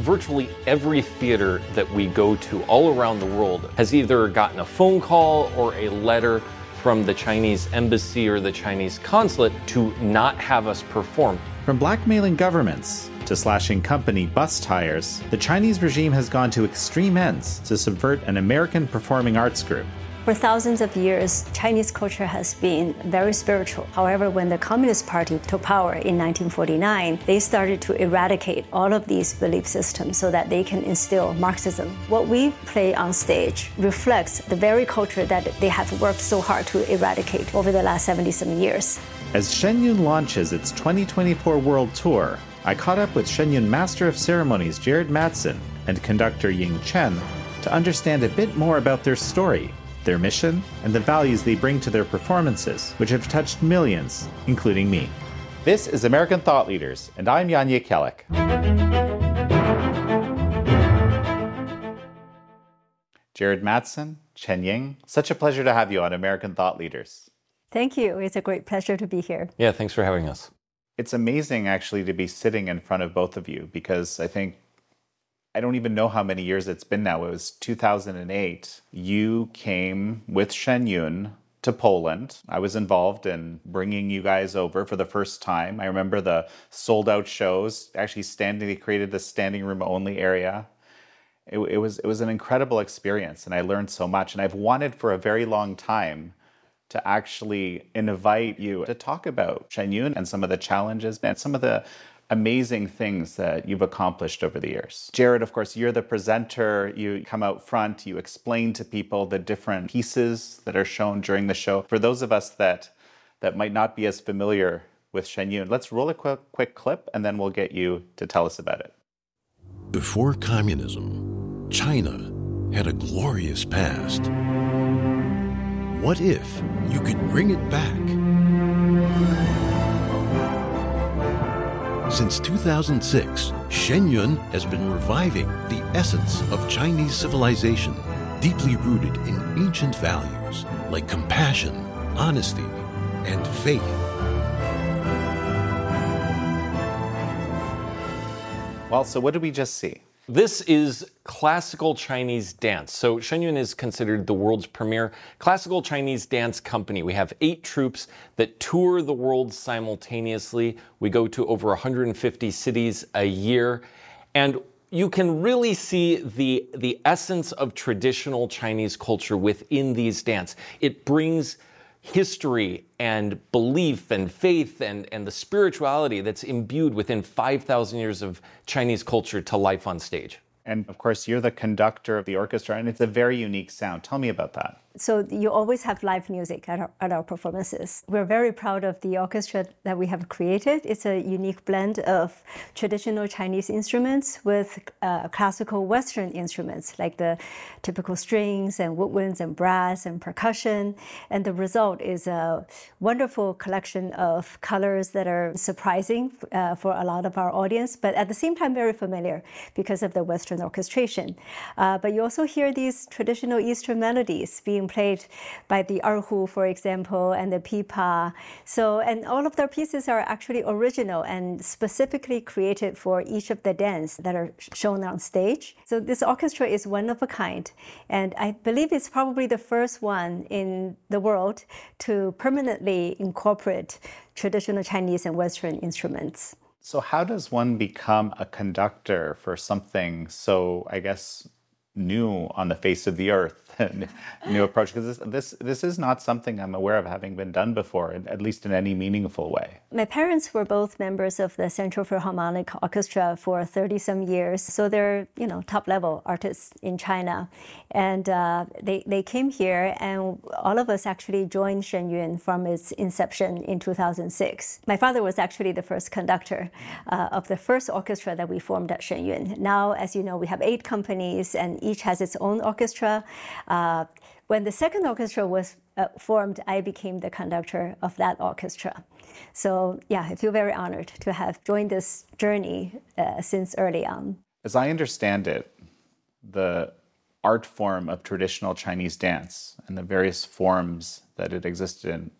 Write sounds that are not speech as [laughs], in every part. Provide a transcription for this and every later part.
virtually every theater that we go to all around the world has either gotten a phone call or a letter from the Chinese embassy or the Chinese consulate to not have us perform. From blackmailing governments to slashing company bus tires, the Chinese regime has gone to extreme ends to subvert an American performing arts group. For thousands of years, Chinese culture has been very spiritual. However, when the Communist Party took power in 1949, they started to eradicate all of these belief systems so that they can instill Marxism. What we play on stage reflects the very culture that they have worked so hard to eradicate over the last 77 years. As Shen Yun launches its 2024 world tour, I caught up with Shen Yun Master of Ceremonies Jared Madsen and conductor Ying Chen to understand a bit more about their story their mission, and the values they bring to their performances, which have touched millions, including me. This is American Thought Leaders, and I'm Jan Jekielek. Jared Madsen, Chen Ying, such a pleasure to have you on American Thought Leaders. Thank you. It's a great pleasure to be here. Yeah, thanks for having us. It's amazing actually to be sitting in front of both of you because I think I don't even know how many years it's been now. It was 2008. You came with Shen Yun to Poland. I was involved in bringing you guys over for the first time. I remember the sold out shows, actually standing, they created the standing room only area. It, it, was, it was an incredible experience and I learned so much. And I've wanted for a very long time to actually invite you to talk about Shen Yun and some of the challenges and some of the amazing things that you've accomplished over the years. Jared, of course, you're the presenter. You come out front, you explain to people the different pieces that are shown during the show. For those of us that that might not be as familiar with Shen Yun, let's roll a quick, quick clip and then we'll get you to tell us about it. Before communism, China had a glorious past. What if you could bring it back? Since 2006, Shen Yun has been reviving the essence of Chinese civilization, deeply rooted in ancient values like compassion, honesty, and faith. Well, so what did we just see? This is classical Chinese dance. So Shen Yun is considered the world's premier classical Chinese dance company. We have eight troupes that tour the world simultaneously. We go to over 150 cities a year. And you can really see the, the essence of traditional Chinese culture within these dance. It brings history and belief and faith and, and the spirituality that's imbued within 5,000 years of Chinese culture to life on stage. And of course, you're the conductor of the orchestra, and it's a very unique sound. Tell me about that. So you always have live music at our, at our performances. We're very proud of the orchestra that we have created. It's a unique blend of traditional Chinese instruments with uh, classical Western instruments like the typical strings and woodwinds and brass and percussion. And the result is a wonderful collection of colors that are surprising uh, for a lot of our audience, but at the same time very familiar because of the Western orchestration. Uh, but you also hear these traditional Eastern melodies being being played by the erhu, for example, and the pipa. So, and all of their pieces are actually original and specifically created for each of the dance that are shown on stage. So this orchestra is one of a kind, and I believe it's probably the first one in the world to permanently incorporate traditional Chinese and Western instruments. So, how does one become a conductor for something so, I guess, new on the face of the earth? [laughs] new approach because this, this this is not something I'm aware of having been done before, at least in any meaningful way. My parents were both members of the Central Philharmonic Orchestra for 30 some years, so they're you know top level artists in China, and uh, they they came here, and all of us actually joined Shen Yun from its inception in 2006. My father was actually the first conductor uh, of the first orchestra that we formed at Shen Yun. Now, as you know, we have eight companies, and each has its own orchestra. Uh, when the second orchestra was uh, formed, I became the conductor of that orchestra. So, yeah, I feel very honored to have joined this journey uh, since early on. As I understand it, the art form of traditional Chinese dance and the various forms that it existed in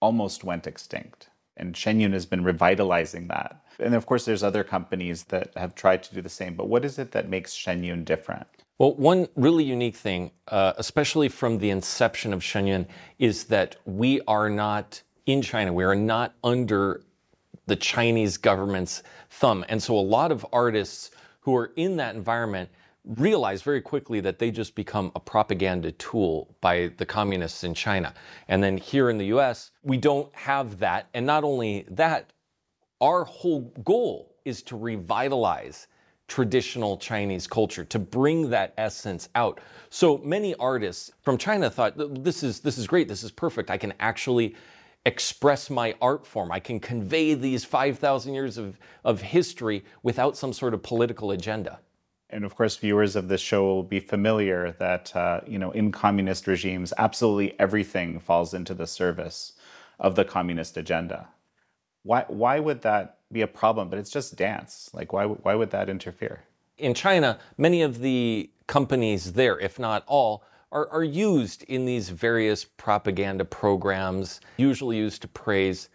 almost went extinct. And Shen Yun has been revitalizing that. And of course, there's other companies that have tried to do the same. But what is it that makes Shen Yun different? Well, one really unique thing, uh, especially from the inception of Shen Yun, is that we are not in China. We are not under the Chinese government's thumb. And so a lot of artists who are in that environment realize very quickly that they just become a propaganda tool by the communists in China. And then here in the US, we don't have that. And not only that, our whole goal is to revitalize traditional Chinese culture, to bring that essence out. So many artists from China thought this is this is great, this is perfect. I can actually express my art form. I can convey these 5,000 years of, of history without some sort of political agenda and of course, viewers of this show will be familiar that uh, you know in communist regimes, absolutely everything falls into the service of the communist agenda. Why why would that be a problem? But it's just dance. Like why why would that interfere? In China, many of the companies there, if not all, are, are used in these various propaganda programs, usually used to praise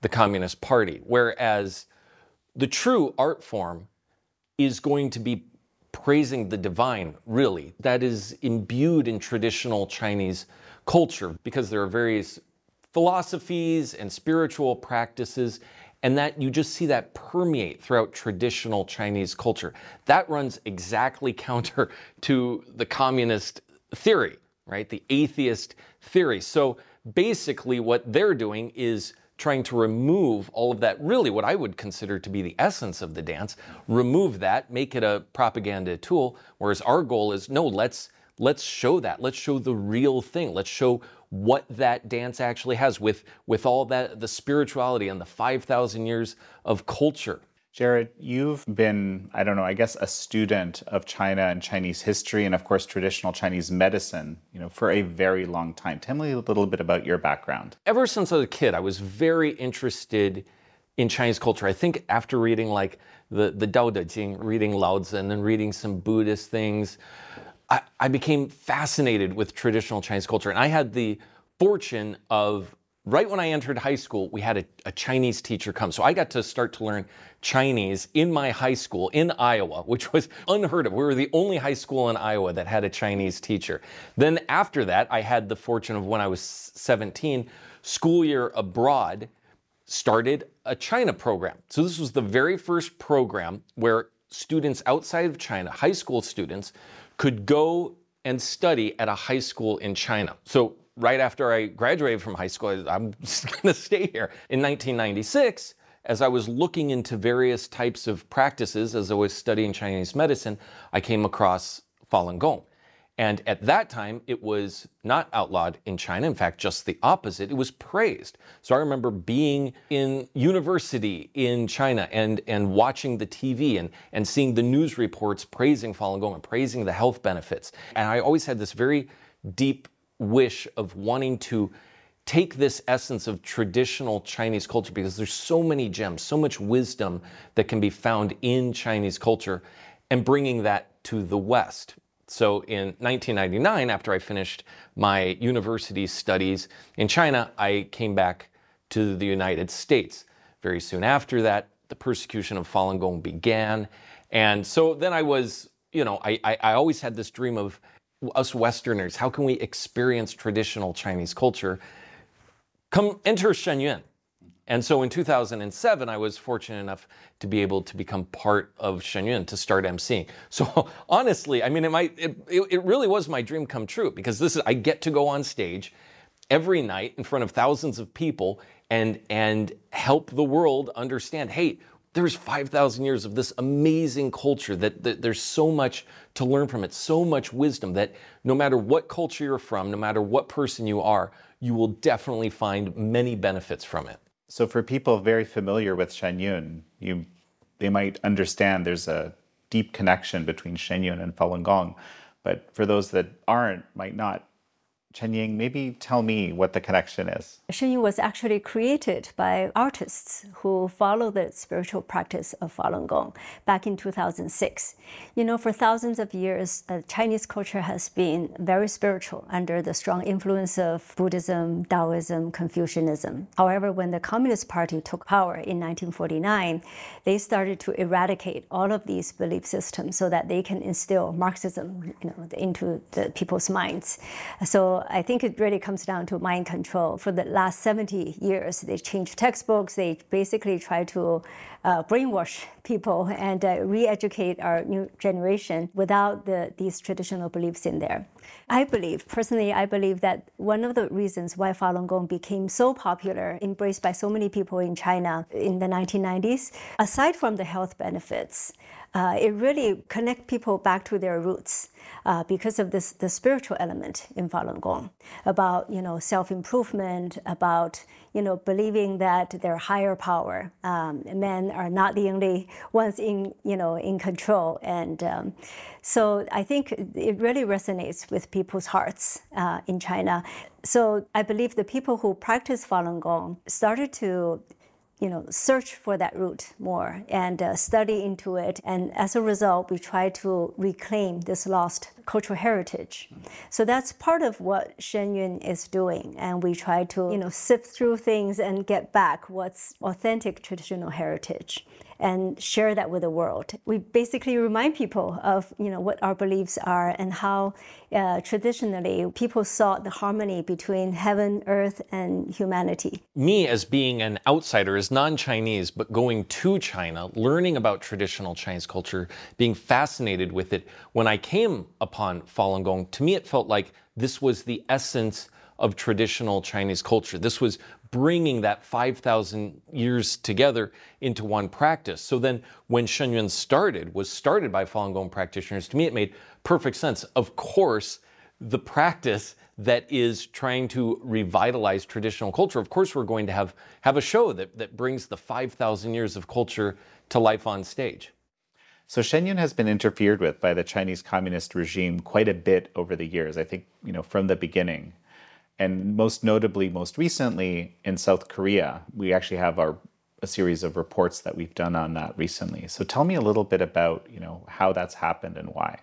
the Communist Party. Whereas the true art form is going to be praising the divine, really, that is imbued in traditional Chinese culture because there are various philosophies and spiritual practices, and that you just see that permeate throughout traditional Chinese culture. That runs exactly [laughs] counter to the communist theory, right? The atheist theory. So basically, what they're doing is trying to remove all of that, really what I would consider to be the essence of the dance, remove that, make it a propaganda tool. Whereas our goal is no, let's let's show that. Let's show the real thing. Let's show what that dance actually has with with all that the spirituality and the 5000 years of culture Jared, you've been, I don't know, I guess a student of China and Chinese history and of course traditional Chinese medicine, you know, for a very long time. Tell me a little bit about your background. Ever since I was a kid, I was very interested in Chinese culture. I think after reading like the, the Tao Te Ching, reading Lao Tzu, and then reading some Buddhist things, I, became fascinated with traditional Chinese culture. And I had the fortune of right when I entered high school, we had a, a, Chinese teacher come. So I got to start to learn Chinese in my high school in Iowa, which was unheard of. We were the only high school in Iowa that had a Chinese teacher. Then after that, I had the fortune of when I was 17, school year abroad started a China program. So this was the very first program where students outside of China, high school students, could go and study at a high school in China. So right after I graduated from high school, I'm [laughs] going to stay here. In 1996, as I was looking into various types of practices, as I was studying Chinese medicine, I came across Falun Gong. And at that time, it was not outlawed in China. In fact, just the opposite. It was praised. So I remember being in university in China and, and watching the TV and, and seeing the news reports praising Falun Gong and praising the health benefits. And I always had this very deep wish of wanting to take this essence of traditional Chinese culture because there's so many gems, so much wisdom that can be found in Chinese culture and bringing that to the West. So in 1999, after I finished my university studies in China, I came back to the United States. Very soon after that, the persecution of Falun Gong began. And so then I was, you know, I, I, I always had this dream of us Westerners, how can we experience traditional Chinese culture? Come enter Shen Yun. And so in 2007, I was fortunate enough to be able to become part of Shen Yun to start emceeing. [laughs] So honestly, I mean, it might, it, it really was my dream come true because this is, I get to go on stage every night in front of thousands of people and, and help the world understand, hey, there's 5,000 years of this amazing culture that, that, there's so much to learn from it, so much wisdom that no matter what culture you're from, no matter what person you are, you will definitely find many benefits from it. So for people very familiar with Shen Yun, you they might understand there's a deep connection between Shen Yun and Falun Gong, but for those that aren't, might not Chen Ying, maybe tell me what the connection is. Shen was actually created by artists who follow the spiritual practice of Falun Gong back in 2006. You know, for thousands of years, uh, Chinese culture has been very spiritual under the strong influence of Buddhism, Taoism, Confucianism. However, when the Communist Party took power in 1949, they started to eradicate all of these belief systems so that they can instill Marxism you know, into the people's minds. So I think it really comes down to mind control. For the last 70 years, they changed textbooks. They basically try to uh, brainwash people and uh, re-educate our new generation without the, these traditional beliefs in there. I believe, personally, I believe that one of the reasons why Falun Gong became so popular, embraced by so many people in China in the 1990s, aside from the health benefits, uh, it really connect people back to their roots uh, because of this the spiritual element in Falun Gong about you know self improvement, about you know believing that their higher power. Um, men are not the only ones in you know in control, and um, so I think it really resonates with people's hearts uh, in China. So I believe the people who practice Falun Gong started to you know, search for that root more and uh, study into it. And as a result, we try to reclaim this lost cultural heritage. So that's part of what Shen Yun is doing. And we try to, you know, sift through things and get back what's authentic traditional heritage and share that with the world. We basically remind people of you know what our beliefs are and how uh, traditionally people sought the harmony between heaven, earth, and humanity. Me, as being an outsider, as non-Chinese, but going to China, learning about traditional Chinese culture, being fascinated with it. When I came upon Falun Gong, to me it felt like this was the essence of traditional Chinese culture. This was bringing that 5,000 years together into one practice. So then when Shen Yun started, was started by Falun Gong practitioners, to me it made perfect sense. Of course, the practice that is trying to revitalize traditional culture, of course we're going to have, have a show that, that brings the 5,000 years of culture to life on stage. So Shen Yun has been interfered with by the Chinese communist regime quite a bit over the years. I think, you know, from the beginning and most notably, most recently in South Korea, we actually have our a series of reports that we've done on that recently. So tell me a little bit about you know how that's happened and why.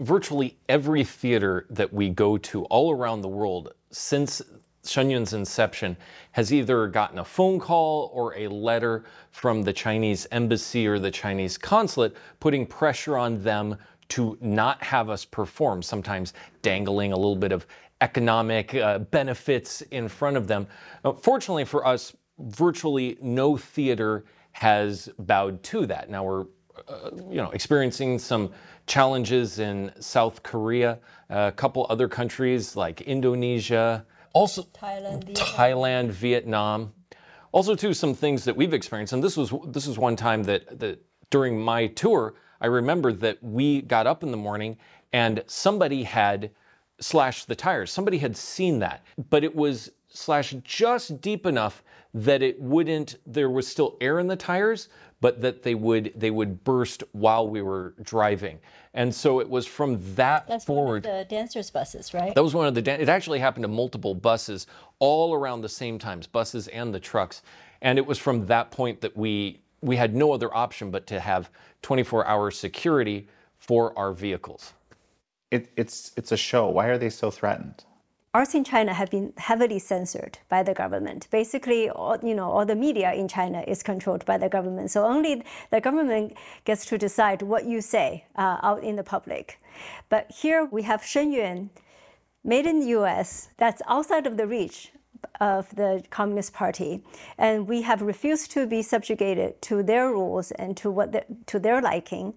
Virtually every theater that we go to all around the world since Shen Yun's inception has either gotten a phone call or a letter from the Chinese embassy or the Chinese consulate putting pressure on them to not have us perform, sometimes dangling a little bit of economic uh, benefits in front of them. Uh, fortunately for us, virtually no theater has bowed to that. Now we're uh, you know, experiencing some challenges in South Korea, a couple other countries like Indonesia, also Thailand, Vietnam. Thailand, Vietnam. Also, too, some things that we've experienced, and this was this is one time that that during my tour, I remember that we got up in the morning and somebody had slashed the tires. Somebody had seen that, but it was slashed just deep enough that it wouldn't there was still air in the tires but that they would they would burst while we were driving. And so it was from that That's forward one of the dancers buses right? That was one of the it actually happened to multiple buses all around the same times buses and the trucks. And it was from that point that we we had no other option but to have 24 hour security for our vehicles it, it's it's a show. Why are they so threatened? Arts in China have been heavily censored by the government. Basically, all, you know, all the media in China is controlled by the government. So only the government gets to decide what you say uh, out in the public. But here we have Shen Yun, made in the U.S. That's outside of the reach of the Communist Party, and we have refused to be subjugated to their rules and to what the, to their liking.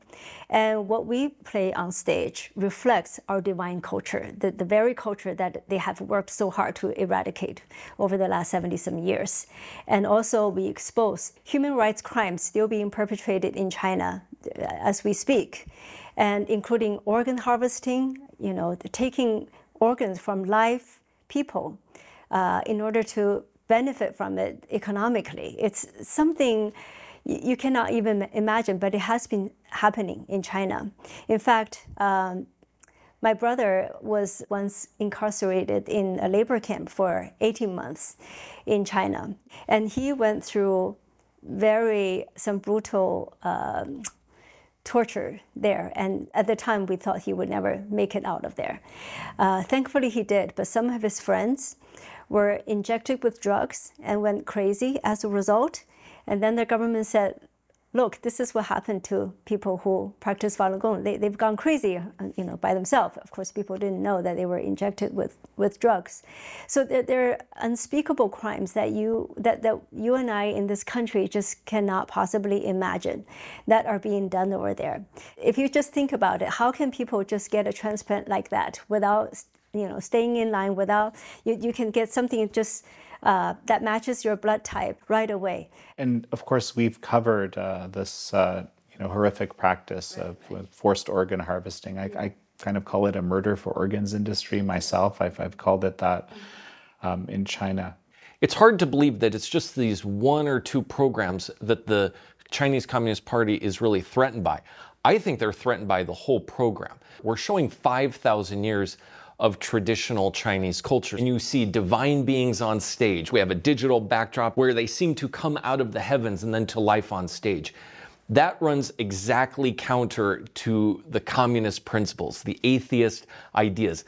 And what we play on stage reflects our divine culture, the, the very culture that they have worked so hard to eradicate over the last 70 some years. And also, we expose human rights crimes still being perpetrated in China uh, as we speak, and including organ harvesting, you know, taking organs from live people uh, in order to benefit from it economically. It's something you cannot even imagine, but it has been happening in China. In fact, um, My brother was once incarcerated in a labor camp for 18 months in China, and he went through very some brutal um, torture there. And at the time, we thought he would never make it out of there. Uh, thankfully, he did. But some of his friends were injected with drugs and went crazy as a result. And then the government said, look, this is what happened to people who practice Falun Gong. They, they've gone crazy, you know, by themselves. Of course, people didn't know that they were injected with, with drugs. So there, there are unspeakable crimes that you, that, that you and I in this country just cannot possibly imagine that are being done over there. If you just think about it, how can people just get a transplant like that without, you know, staying in line, without, you, you can get something just, uh, that matches your blood type right away. And of course, we've covered uh, this uh, you know horrific practice of forced organ harvesting. I, I, kind of call it a murder for organs industry myself. I've, I've called it that um, in China. It's hard to believe that it's just these one or two programs that the Chinese Communist Party is really threatened by. I think they're threatened by the whole program. We're showing 5,000 years of traditional Chinese culture. And you see divine beings on stage. We have a digital backdrop where they seem to come out of the heavens and then to life on stage. That runs exactly counter to the communist principles, the atheist ideas.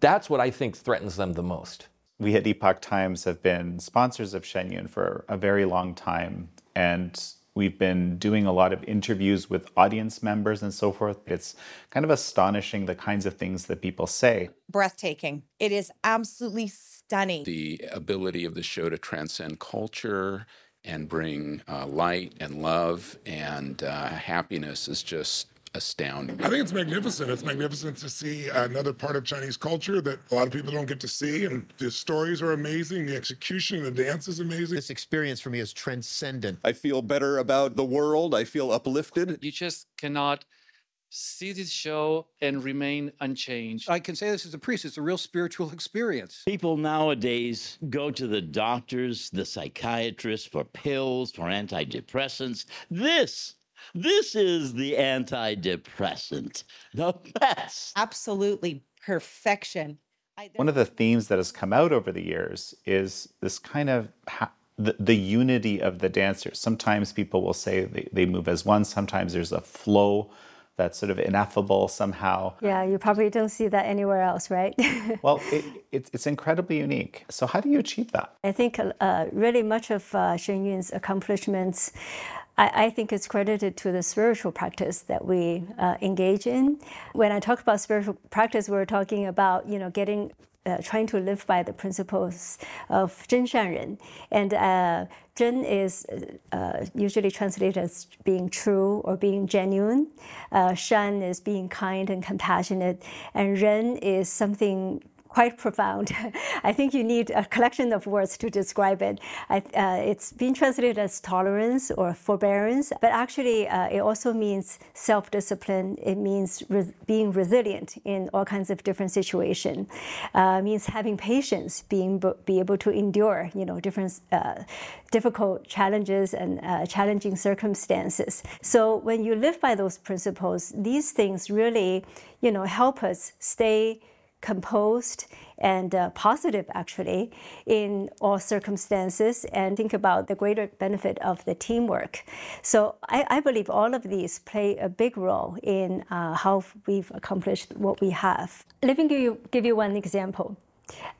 That's what I think threatens them the most. We at Epoch Times have been sponsors of Shen Yun for a very long time. And We've been doing a lot of interviews with audience members and so forth. It's kind of astonishing the kinds of things that people say. Breathtaking. It is absolutely stunning. The ability of the show to transcend culture and bring uh, light and love and uh, happiness is just astounding. I think it's magnificent. It's magnificent to see another part of Chinese culture that a lot of people don't get to see. And the stories are amazing. The execution, and the dance is amazing. This experience for me is transcendent. I feel better about the world. I feel uplifted. You just cannot see this show and remain unchanged. I can say this as a priest, it's a real spiritual [laughs] experience. People nowadays go to the doctors, the psychiatrists for pills, for antidepressants. This this is the antidepressant, the best. Absolutely perfection. One of the themes that has come out over the years is this kind of ha- the, the unity of the dancers. Sometimes people will say they, they move as one, sometimes there's a flow that's sort of ineffable somehow. Yeah, you probably don't see that anywhere else, right? [laughs] well, it, it, it's incredibly unique. So, how do you achieve that? I think uh, really much of uh, Shen Yun's accomplishments I, I, think it's credited to the spiritual practice that we uh, engage in. When I talk about spiritual practice, we're talking about you know getting uh, trying to live by the principles of Zhen Shan Ren. And uh, Zhen is uh, usually translated as being true or being genuine. Uh, Shan is being kind and compassionate. And Ren is something quite profound. [laughs] I think you need a collection of words to describe it. I, uh, it's been translated as tolerance or forbearance, but actually uh, it also means self-discipline. It means being resilient in all kinds of different situations. Uh, means having patience, being be able to endure, you know, different uh, difficult challenges and uh, challenging circumstances. So when you live by those principles, these things really, you know, help us stay composed and uh, positive actually in all circumstances and think about the greater benefit of the teamwork. So I, I believe all of these play a big role in uh, how we've accomplished what we have. Let me give you, give you one example.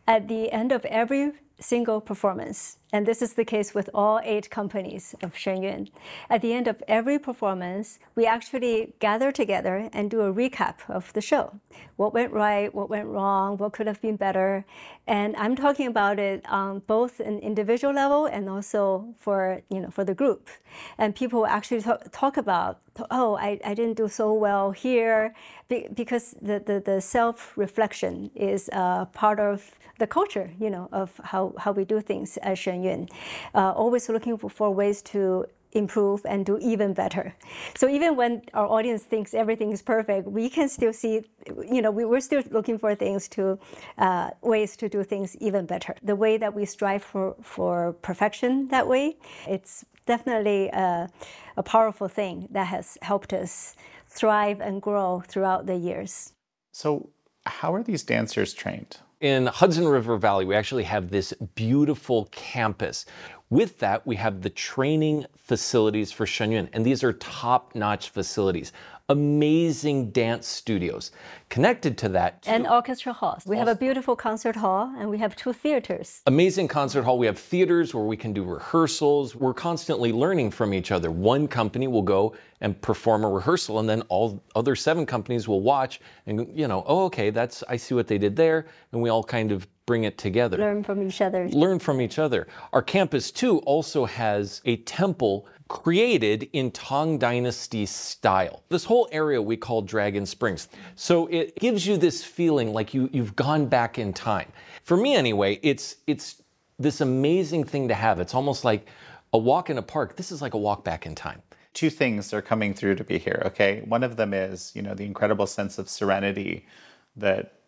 At the end of every single performance, and this is the case with all eight companies of Shen Yun. At the end of every performance, we actually gather together and do a recap of the show. What went right, what went wrong, what could have been better. And I'm talking about it on both an individual level and also for, you know, for the group. And people actually talk, about, oh, I, I didn't do so well here, because the, the, the self-reflection is uh, part of the culture, you know, of how, how we do things at Shen Yun. Yuan, uh, always looking for ways to improve and do even better. So even when our audience thinks everything is perfect, we can still see, you know, we, are still looking for things to, uh, ways to do things even better. The way that we strive for, for perfection that way, it's definitely a, a powerful thing that has helped us thrive and grow throughout the years. So How are these dancers trained? In Hudson River Valley, we actually have this beautiful campus. With that, we have the training facilities for Shen Yun, and these are top notch facilities amazing dance studios. Connected to that, and orchestra halls. We have a beautiful concert hall and we have two theaters. Amazing concert hall. We have theaters where we can do rehearsals. We're constantly learning from each other. One company will go and perform a rehearsal and then all other seven companies will watch and you know, oh okay, that's I see what they did there and we all kind of bring it together. Learn from each other. Learn from each other. Our campus too also has a temple created in Tang Dynasty style. This whole area we call Dragon Springs. So it gives you this feeling like you, you've gone back in time. For me anyway, it's it's this amazing thing to have. It's almost like a walk in a park. This is like a walk back in time. Two things are coming through to be here, okay? One of them is, you know, the incredible sense of serenity that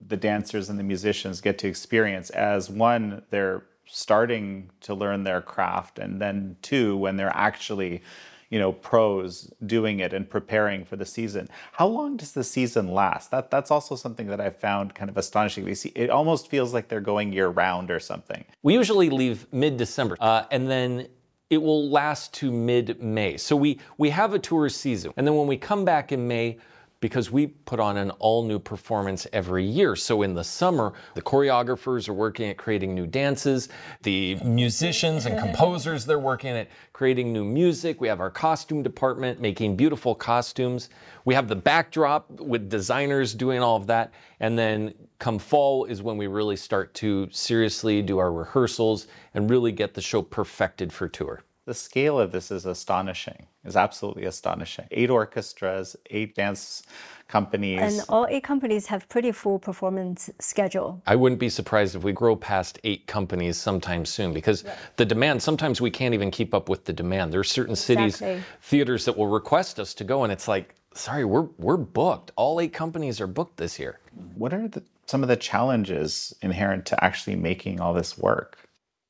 the dancers and the musicians get to experience as one, they're starting to learn their craft and then two when they're actually you know pros doing it and preparing for the season. How long does the season last? That that's also something that i found kind of astonishing. It almost feels like they're going year round or something. We usually leave mid-december uh, and then it will last to mid-may. So we we have a tour season and then when we come back in may because we put on an all new performance every year. So in the summer, the choreographers are working at creating new dances, the musicians and composers, they're working at creating new music. We have our costume department making beautiful costumes. We have the backdrop with designers doing all of that. And then come fall is when we really start to seriously do our rehearsals and really get the show perfected for tour. The scale of this is astonishing, is absolutely astonishing. Eight orchestras, eight dance companies. And all eight companies have pretty full performance schedule. I wouldn't be surprised if we grow past eight companies sometime soon because yeah. the demand, sometimes we can't even keep up with the demand. There are certain exactly. cities, theaters that will request us to go, and it's like, sorry, we're, we're booked. All eight companies are booked this year. What are the, some of the challenges inherent to actually making all this work?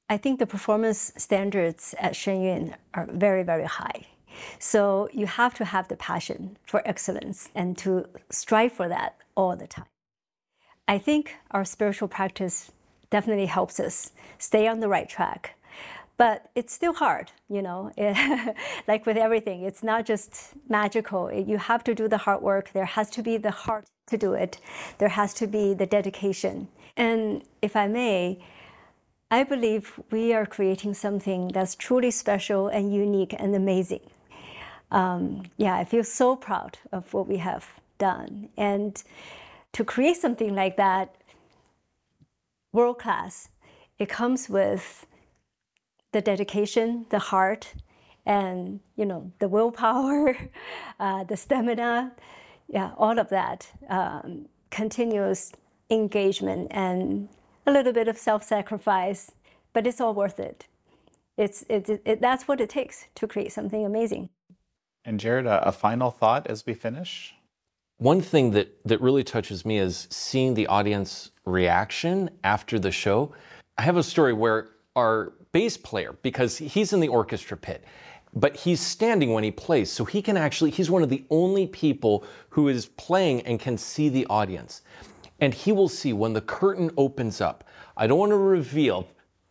I think the performance standards at Shen Yun are very, very high. So you have to have the passion for excellence and to strive for that all the time. I think our spiritual practice definitely helps us stay on the right track. But it's still hard, you know, [laughs] like with everything, it's not just magical. You have to do the hard work. There has to be the heart to do it. There has to be the dedication. And if I may, I believe we are creating something that's truly special and unique and amazing. Um, yeah, I feel so proud of what we have done. And to create something like that, world class, it comes with the dedication, the heart, and you know the willpower, [laughs] uh, the stamina, yeah, all of that, um, continuous engagement and a little bit of self-sacrifice, but it's all worth it. It's, it, it, that's what it takes to create something amazing. And Jared, a, a final thought as we finish? One thing that, that really touches me is seeing the audience reaction after the show. I have a story where our bass player, because he's in the orchestra pit, but he's standing when he plays, so he can actually, he's one of the only people who is playing and can see the audience and he will see when the curtain opens up. I don't want to reveal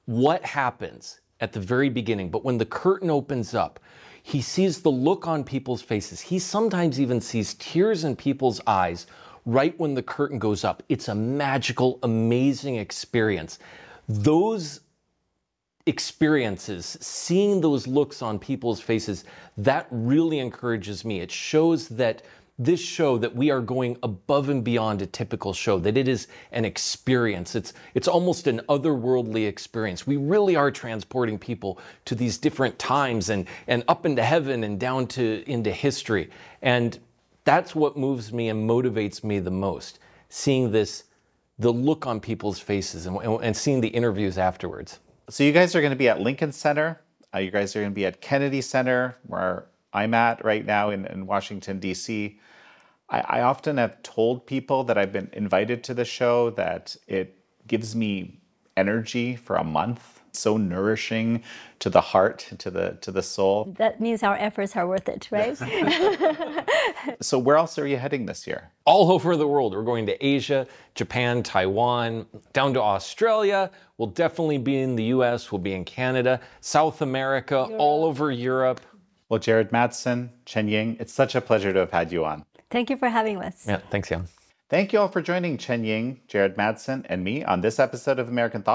what happens at the very beginning, but when the curtain opens up, he sees the look on people's faces. He sometimes even sees tears in people's eyes right when the curtain goes up. It's a magical, amazing experience. Those experiences, seeing those looks on people's faces, that really encourages me. It shows that this show that we are going above and beyond a typical show, that it is an experience. It's, it's almost an otherworldly experience. We really are transporting people to these different times and, and up into heaven and down to into history. And that's what moves me and motivates me the most. Seeing this, the look on people's faces and, and seeing the interviews afterwards. So you guys are going to be at Lincoln Center. Uh, you guys are going to be at Kennedy Center, where I'm at right now in, in Washington, D.C. I, I often have told people that I've been invited to the show that it gives me energy for a month. so nourishing to the heart, to the to the soul. That means our efforts are worth it, right? [laughs] So where else are you heading this year? all over the world. We're going to Asia, Japan, Taiwan, down to Australia. We'll definitely be in the US, we'll be in Canada, South America, all over Europe. Well, Jared Madsen, Chen Ying, it's such a pleasure to have had you on. Thank you for having us. Yeah, thanks, Jan. Thank you all for joining Chen Ying, Jared Madsen, and me on this episode of American Thought.